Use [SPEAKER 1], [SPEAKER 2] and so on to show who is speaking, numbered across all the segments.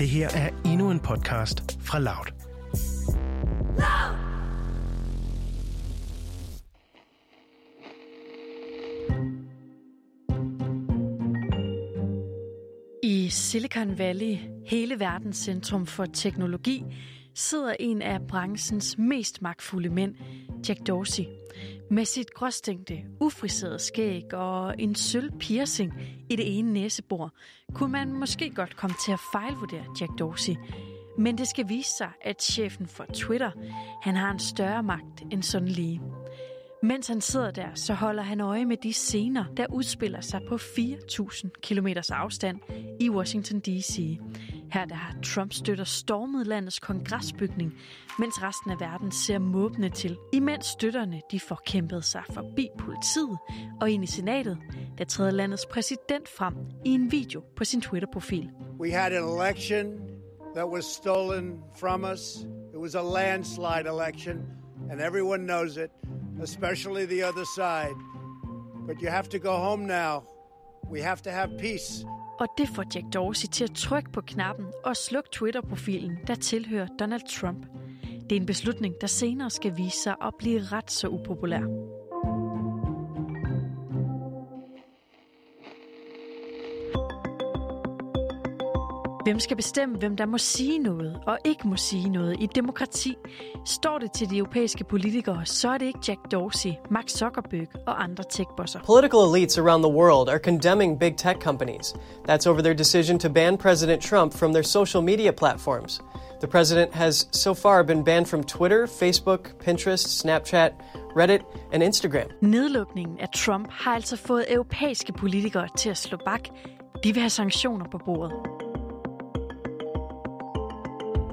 [SPEAKER 1] Det her er endnu en podcast fra Loud.
[SPEAKER 2] I Silicon Valley, hele verdens centrum for teknologi, sidder en af branchens mest magtfulde mænd, Jack Dorsey. Med sit gråstænkte, ufriserede skæg og en sølv piercing i det ene næsebor, kunne man måske godt komme til at fejlvurdere Jack Dorsey. Men det skal vise sig, at chefen for Twitter, han har en større magt end sådan lige. Mens han sidder der, så holder han øje med de scener, der udspiller sig på 4.000 km afstand i Washington D.C. Her der har Trump støtter stormet landets kongresbygning, mens resten af verden ser måbne til. Imens støtterne de får kæmpet sig forbi politiet og ind i senatet, der træder landets præsident frem i en video på sin Twitter-profil.
[SPEAKER 3] We had an election that was stolen from us. It was a landslide election, and everyone knows it, especially the other side. But you have to go home now. We have to have peace.
[SPEAKER 2] Og det får Jack Dorsey til at trykke på knappen og slukke Twitter-profilen, der tilhører Donald Trump. Det er en beslutning, der senere skal vise sig at blive ret så upopulær. Hvem skal bestemme, hvem der må sige noget og ikke må sige noget i et demokrati? Står det til de europæiske politikere, så er det ikke Jack Dorsey, Mark Zuckerberg og andre techbosser.
[SPEAKER 4] Political elites around the world are condemning big tech companies. That's over their decision to ban President Trump from their social media platforms. The president has so far been banned from Twitter, Facebook, Pinterest, Snapchat, Reddit and Instagram.
[SPEAKER 2] Nedlukningen af Trump har altså fået europæiske politikere til at slå bak. De vil have sanktioner på bordet.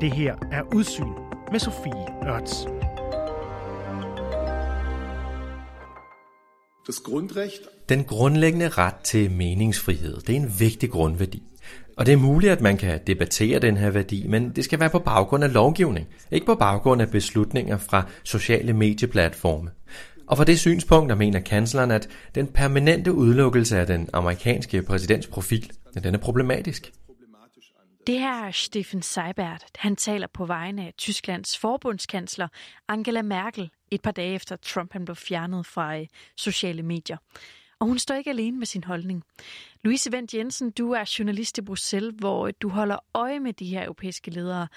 [SPEAKER 1] Det her er Udsyn med Sofie Ørts.
[SPEAKER 5] Den grundlæggende ret til meningsfrihed, det er en vigtig grundværdi. Og det er muligt, at man kan debattere den her værdi, men det skal være på baggrund af lovgivning, ikke på baggrund af beslutninger fra sociale medieplatforme. Og for det synspunkt, der mener kansleren, at den permanente udelukkelse af den amerikanske præsidents profil, den er problematisk.
[SPEAKER 2] Det her er Steffen Seibert. Han taler på vegne af Tysklands forbundskansler Angela Merkel et par dage efter Trump han blev fjernet fra øh, sociale medier. Og hun står ikke alene med sin holdning. Louise Vendt Jensen, du er journalist i Bruxelles, hvor øh, du holder øje med de her europæiske ledere.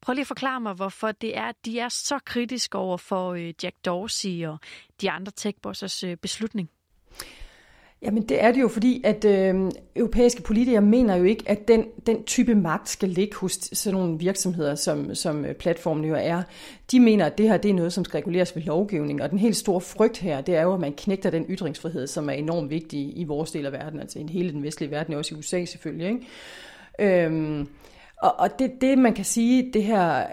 [SPEAKER 2] Prøv lige at forklare mig, hvorfor det er, at de er så kritiske over for øh, Jack Dorsey og de andre techbossers beslutning.
[SPEAKER 6] Jamen det er det jo, fordi at øh, europæiske politikere mener jo ikke, at den, den type magt skal ligge hos sådan nogle virksomheder, som, som platformene platformen jo er. De mener, at det her det er noget, som skal reguleres ved lovgivning, og den helt store frygt her, det er jo, at man knægter den ytringsfrihed, som er enormt vigtig i vores del af verden, altså i hele den vestlige verden, og også i USA selvfølgelig. Ikke? Øhm, og og det, det, man kan sige, det her,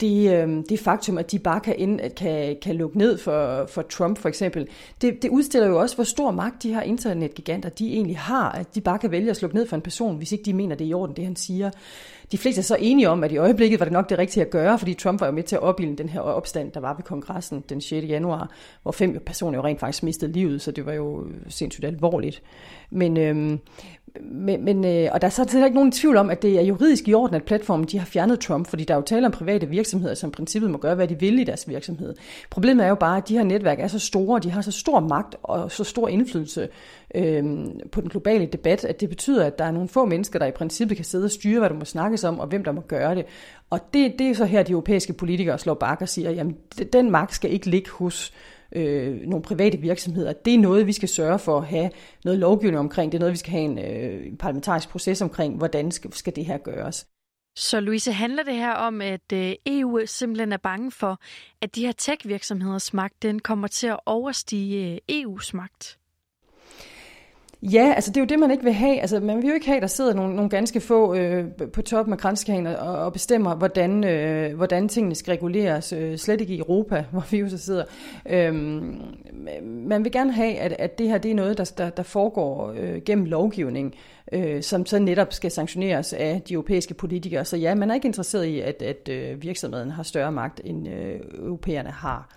[SPEAKER 6] det, øhm, det faktum, at de bare kan, ind, kan, kan lukke ned for, for Trump for eksempel, det, det udstiller jo også, hvor stor magt de her internetgiganter, de egentlig har, at de bare kan vælge at slukke ned for en person, hvis ikke de mener, det er i orden, det han siger. De fleste er så enige om, at i øjeblikket var det nok det rigtige at gøre, fordi Trump var jo med til at opbilde den her opstand, der var ved kongressen den 6. januar, hvor fem personer jo rent faktisk mistede livet, så det var jo sindssygt alvorligt. Men, øhm, men, men, øh, og der er så ikke nogen tvivl om, at det er juridisk i orden, at platformen de har fjernet Trump, fordi der er jo tale om private virksomheder, som i princippet må gøre, hvad de vil i deres virksomhed. Problemet er jo bare, at de her netværk er så store, de har så stor magt og så stor indflydelse øh, på den globale debat, at det betyder, at der er nogle få mennesker, der i princippet kan sidde og styre, hvad der må snakkes om, og hvem der må gøre det. Og det, det er så her, de europæiske politikere slår bak og siger, jamen den magt skal ikke ligge hos øh, nogle private virksomheder. Det er noget, vi skal sørge for at have noget lovgivning omkring. Det er noget, vi skal have en øh, parlamentarisk proces omkring, hvordan skal, skal det her gøres.
[SPEAKER 2] Så Louise, handler det her om, at øh, EU simpelthen er bange for, at de her tech-virksomheders magt, den kommer til at overstige øh, EU's magt?
[SPEAKER 6] Ja, altså det er jo det, man ikke vil have. Altså man vil jo ikke have, at der sidder nogle, nogle ganske få øh, på toppen af grænskagen og, og bestemmer, hvordan, øh, hvordan tingene skal reguleres. Øh, slet ikke i Europa, hvor vi jo så sidder. Øhm, man vil gerne have, at, at det her det er noget, der, der, der foregår øh, gennem lovgivning, øh, som så netop skal sanktioneres af de europæiske politikere. Så ja, man er ikke interesseret i, at, at øh, virksomheden har større magt, end øh, europæerne har.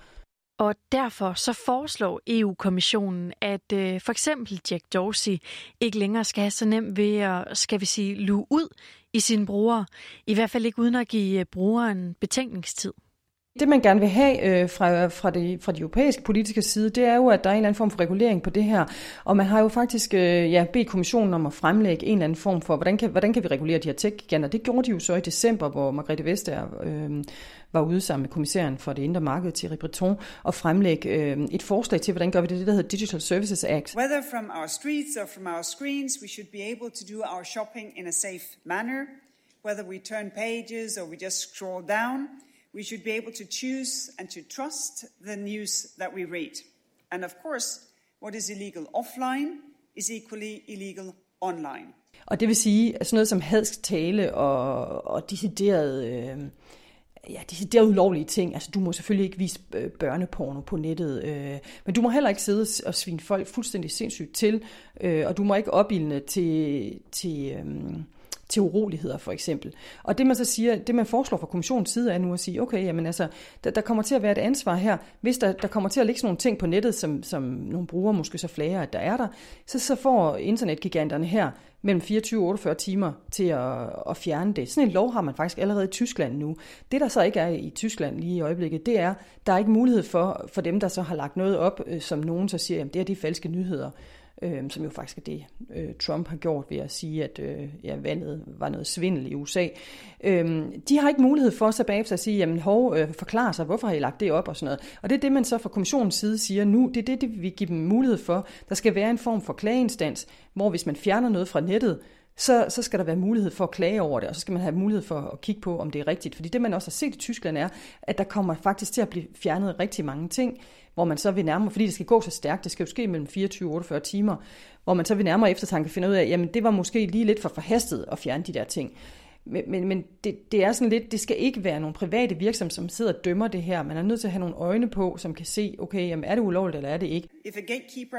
[SPEAKER 2] Og derfor så foreslår EU-kommissionen, at øh, for eksempel Jack Dorsey ikke længere skal have så nemt ved at, skal vi sige, luge ud i sine brugere. I hvert fald ikke uden at give øh, brugeren betænkningstid.
[SPEAKER 6] Det, man gerne vil have øh, fra, fra, det, fra de europæiske politiske side, det er jo, at der er en eller anden form for regulering på det her. Og man har jo faktisk øh, ja, bedt kommissionen om at fremlægge en eller anden form for, hvordan kan, hvordan kan vi regulere de her tech-giganter. Det gjorde de jo så i december, hvor Margrethe Vestager øh, var ude sammen med kommissæren for det indre marked, Thierry Breton, og fremlægge øh, et forslag til, hvordan gør vi det, det der hedder Digital Services Act.
[SPEAKER 7] Whether from our streets or from our screens, we should be able to do our shopping in a safe manner. Whether we turn pages or we just scroll down – we should be able to choose and to trust the news that we read. And of course, what is illegal offline is equally illegal online.
[SPEAKER 6] Og det vil sige, at sådan noget som hadsk tale og, og decideret, øh, ja, decideret ulovlige ting, altså du må selvfølgelig ikke vise øh, børneporno på nettet, øh, men du må heller ikke sidde og svine folk fuldstændig sindssygt til, øh, og du må ikke opildne til, til øh, til uroligheder for eksempel. Og det man så siger, det man foreslår fra kommissionens side er nu at sige, okay, jamen altså, der, der kommer til at være et ansvar her, hvis der, der kommer til at ligge sådan nogle ting på nettet, som, som nogle brugere måske så flager, at der er der, så, så får internetgiganterne her mellem 24 og 48 timer til at, at fjerne det. Sådan en lov har man faktisk allerede i Tyskland nu. Det, der så ikke er i Tyskland lige i øjeblikket, det er, der er ikke mulighed for, for dem, der så har lagt noget op, øh, som nogen så siger, jamen det er de falske nyheder øh, som jo faktisk er det, øh, Trump har gjort ved at sige, at øh, ja, valget var noget svindel i USA. Øh, de har ikke mulighed for så bagefter at sige, jamen hov, øh, forklare sig, hvorfor har I lagt det op og sådan noget. Og det er det, man så fra kommissionens side siger nu, det er det, det vi giver dem mulighed for. Der skal være en form for klageinstans, hvor hvis man fjerner noget fra nettet, så, så skal der være mulighed for at klage over det, og så skal man have mulighed for at kigge på, om det er rigtigt. Fordi det, man også har set i Tyskland, er, at der kommer faktisk til at blive fjernet rigtig mange ting, hvor man så vil nærmere, fordi det skal gå så stærkt, det skal jo ske mellem 24 og 48 timer, hvor man så vil nærmere eftertanke finde ud af, jamen det var måske lige lidt for forhastet at fjerne de der ting. Men, men, men det, det er sådan lidt, det skal ikke være nogle private virksomheder, som sidder og dømmer det her. Man er nødt til at have nogle øjne på, som kan se, okay, jamen er det ulovligt, eller er det ikke?
[SPEAKER 7] If a gatekeeper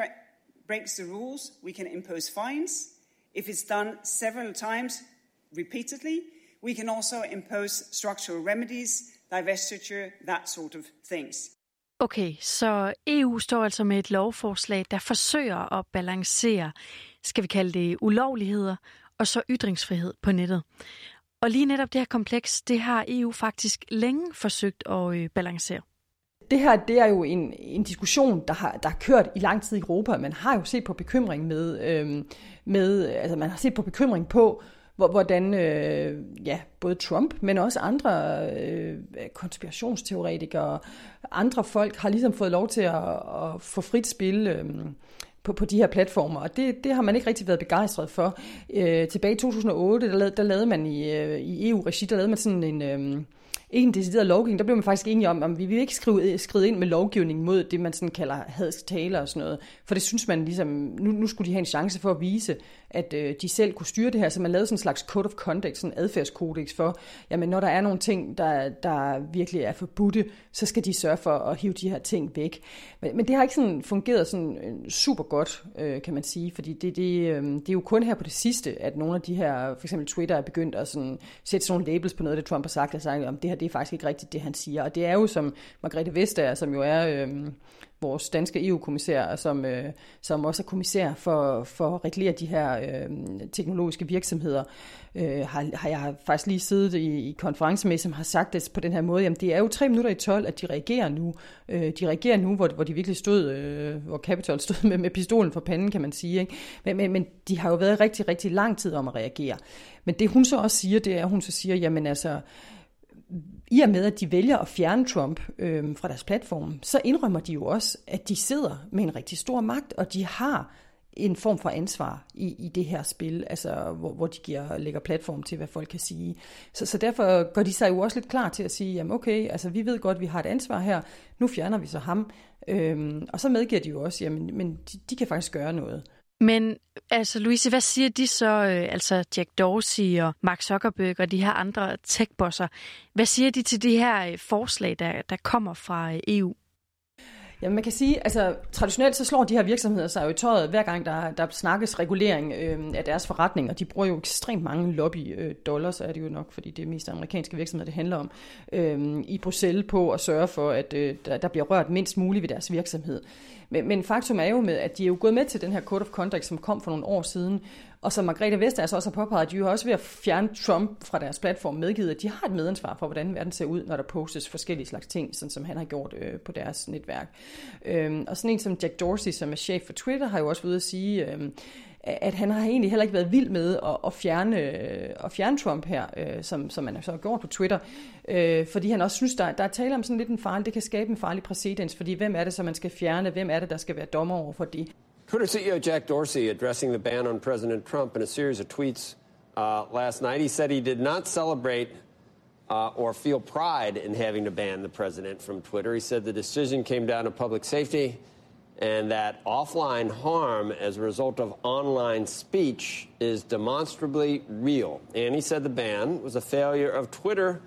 [SPEAKER 7] breaks the rules, we can impose fines. If it's done several times, repeatedly, we can also impose structural remedies, divestiture, that sort of things.
[SPEAKER 2] Okay, så EU står altså med et lovforslag, der forsøger at balancere, skal vi kalde det ulovligheder, og så ytringsfrihed på nettet. Og lige netop det her kompleks, det har EU faktisk længe forsøgt at øh, balancere.
[SPEAKER 6] Det her det er jo en, en diskussion, der har, der har kørt i lang tid i Europa. Man har jo set på bekymring med, øhm, med altså man har set på bekymring på, hvordan øh, ja, både Trump, men også andre øh, konspirationsteoretikere, andre folk har ligesom fået lov til at, at få frit spil øh, på, på de her platformer, og det, det har man ikke rigtig været begejstret for. Øh, tilbage i 2008, der, lavede, der lavede man i, øh, i EU-regi, der lavede man sådan en... Øh, ikke en decideret lovgivning, der blev man faktisk enige om, at vi vil ikke skrive, skrive ind med lovgivning mod det, man sådan kalder hadsk tale og sådan noget. For det synes man ligesom, nu, nu skulle de have en chance for at vise, at øh, de selv kunne styre det her, så man lavede sådan en slags code of conduct, sådan en adfærdskodex for, jamen når der er nogle ting, der, der virkelig er forbudte, så skal de sørge for at hive de her ting væk. Men, men det har ikke sådan fungeret sådan øh, super godt, øh, kan man sige, fordi det, det, øh, det er jo kun her på det sidste, at nogle af de her, for eksempel Twitter er begyndt at sådan, sætte sådan nogle labels på noget, det Trump har sagt, og sagt, om det her det er faktisk ikke rigtigt, det han siger. Og det er jo som Margrethe Vestager, som jo er øh, vores danske EU-kommissær, som, øh, som også er kommissær for, for at regulere de her øh, teknologiske virksomheder, øh, har, har jeg faktisk lige siddet i, i konference med, som har sagt det på den her måde, jamen det er jo tre minutter i 12, at de reagerer nu. Øh, de reagerer nu, hvor, hvor de virkelig stod, øh, hvor Capitol stod med, med pistolen for panden, kan man sige. Ikke? Men, men, men de har jo været rigtig, rigtig lang tid om at reagere. Men det hun så også siger, det er, at hun så siger, jamen altså, i og med, at de vælger at fjerne Trump øh, fra deres platform, så indrømmer de jo også, at de sidder med en rigtig stor magt, og de har en form for ansvar i, i det her spil, altså hvor, hvor de giver, lægger platform til, hvad folk kan sige. Så, så derfor gør de sig jo også lidt klar til at sige, jamen okay, altså vi ved godt, at vi har et ansvar her, nu fjerner vi så ham. Øhm, og så medgiver de jo også, jamen men de, de kan faktisk gøre noget.
[SPEAKER 2] Men altså, Louise, hvad siger de så, øh, altså Jack Dorsey og Mark Zuckerberg og de her andre tech-bosser? Hvad siger de til de her øh, forslag, der, der kommer fra øh, EU?
[SPEAKER 6] Ja, man kan sige, altså traditionelt så slår de her virksomheder sig jo i tøjet, hver gang der, der snakkes regulering øh, af deres forretning, og de bruger jo ekstremt mange lobby øh, dollars, er det jo nok, fordi det er mest amerikanske virksomheder, det handler om, øh, i Bruxelles på at sørge for, at øh, der, der bliver rørt mindst muligt ved deres virksomhed. Men, men faktum er jo med, at de er jo gået med til den her Code of Conduct, som kom for nogle år siden, og som Margrethe Vestager også har påpeget, de er også ved at fjerne Trump fra deres platform, medgivet, at de har et medansvar for, hvordan verden ser ud, når der postes forskellige slags ting, sådan som han har gjort øh, på deres netværk. Øhm, og sådan en som Jack Dorsey, som er chef for Twitter, har jo også ved at sige, øh, at han har egentlig heller ikke været vild med at, at, fjerne, øh, at fjerne Trump her, øh, som, som man så har gjort på Twitter, øh, fordi han også synes, der, der er tale om sådan lidt en farlig, det kan skabe en farlig præcedens, fordi hvem er det, som man skal fjerne, hvem er det, der skal være dommer over for det.
[SPEAKER 8] Twitter CEO Jack Dorsey addressing the ban on President Trump in a series of tweets uh, last night. He said he did not celebrate uh, or feel pride in having to ban the president from Twitter. He said the decision came down to public safety and that offline harm as a result of online speech is demonstrably real. And he said the ban was a failure of Twitter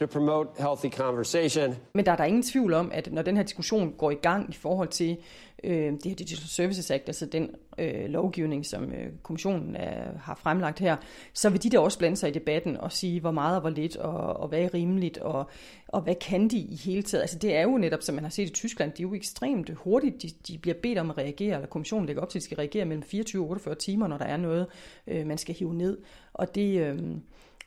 [SPEAKER 8] to promote healthy conversation.
[SPEAKER 6] Men der er der ingen tvivl om, at når den her diskussion går i gang i forhold til øh, det her Digital Services Act, altså den øh, lovgivning, som øh, kommissionen er, har fremlagt her, så vil de der også blande sig i debatten og sige, hvor meget og hvor lidt, og, og hvad er rimeligt, og, og hvad kan de i hele taget. Altså det er jo netop, som man har set i Tyskland, de er jo ekstremt hurtigt, de, de bliver bedt om at reagere, eller kommissionen lægger op til, at de skal reagere mellem 24 og 48 timer, når der er noget, øh, man skal hive ned. Og det... Øh,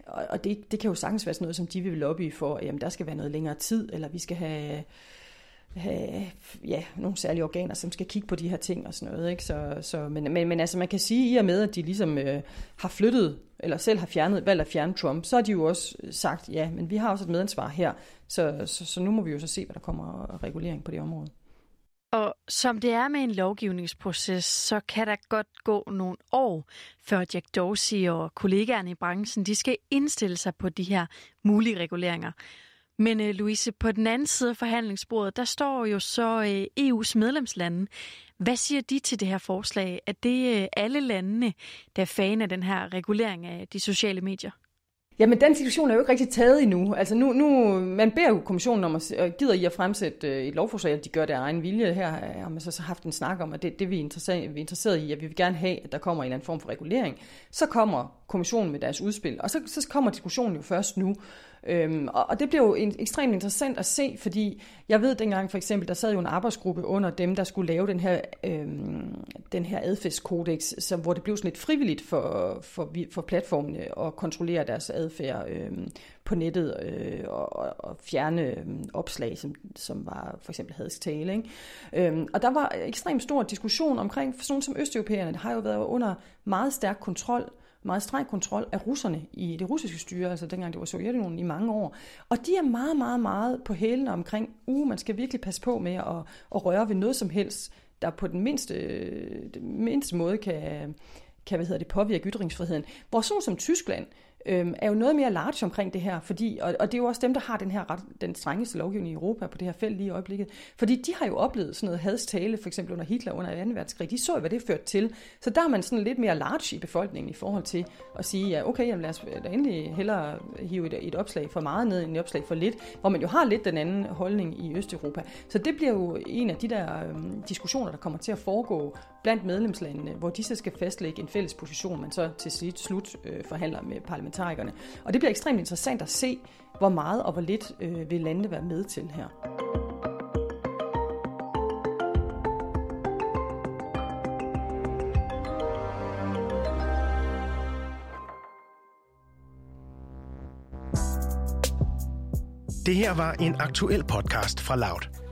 [SPEAKER 6] og det, det kan jo sagtens være sådan noget, som de vil lobby for, at jamen, der skal være noget længere tid, eller vi skal have have ja, nogle særlige organer, som skal kigge på de her ting og sådan noget. Ikke? Så, så, men, men, men altså man kan sige, i og med, at de ligesom øh, har flyttet, eller selv har fjernet, valgt at fjerne Trump, så har de jo også sagt, ja, men vi har også et medansvar her, så, så, så nu må vi jo så se, hvad der kommer af regulering på det område.
[SPEAKER 2] Og som det er med en lovgivningsproces, så kan der godt gå nogle år, før Jack Dorsey og kollegaerne i branchen, de skal indstille sig på de her mulige reguleringer. Men uh, Louise, på den anden side af forhandlingsbordet, der står jo så øh, uh, EU's medlemslande. Hvad siger de til det her forslag? Er det uh, alle landene, der er fan af den her regulering af de sociale medier?
[SPEAKER 6] Jamen, den situation er jo ikke rigtig taget endnu. Altså, nu, nu man beder jo kommissionen om at gider i at fremsætte øh, et lovforslag, at de gør det af egen vilje. Her øh, har man så haft en snak om, at det, det vi, er interesseret, vi er interesseret i, at vi vil gerne have, at der kommer en eller anden form for regulering. Så kommer kommissionen med deres udspil, og så, så kommer diskussionen jo først nu. Øhm, og, og det bliver jo en, ekstremt interessant at se, fordi jeg ved dengang for eksempel, der sad jo en arbejdsgruppe under dem, der skulle lave den her, øhm, den her adfærdskodex, som, hvor det blev sådan lidt frivilligt for, for, for platformene at kontrollere deres adfærd øhm, på nettet øh, og, og fjerne øhm, opslag, som, som var for eksempel hadsk tale. Ikke? Øhm, og der var ekstremt stor diskussion omkring, for sådan som østeuropæerne har jo været under meget stærk kontrol meget streng kontrol af russerne i det russiske styre, altså dengang det var Sovjetunionen i mange år. Og de er meget, meget, meget på hælene omkring, uh, man skal virkelig passe på med at, at røre ved noget som helst, der på den mindste, den mindste måde kan, kan hvad hedder det, påvirke ytringsfriheden. Hvor sådan som Tyskland, øhm, er jo noget mere large omkring det her, fordi, og, og det er jo også dem, der har den her ret, den strengeste lovgivning i Europa på det her felt lige i øjeblikket, fordi de har jo oplevet sådan noget hadstale, for eksempel under Hitler under 2. verdenskrig, de så jo, hvad det førte til, så der er man sådan lidt mere large i befolkningen i forhold til at sige, ja okay, jamen lad os øh, da endelig hellere hive et, et opslag for meget ned, end et opslag for lidt, hvor man jo har lidt den anden holdning i Østeuropa. Så det bliver jo en af de der øhm, diskussioner, der kommer til at foregå blandt medlemslandene, hvor de så skal fastlægge en fælles position, man så til slut øh, forhandler med parlamentarikerne. Og det bliver ekstremt interessant at se, hvor meget og hvor lidt øh, vil landene være med til her.
[SPEAKER 1] Det her var en aktuel podcast fra Loud.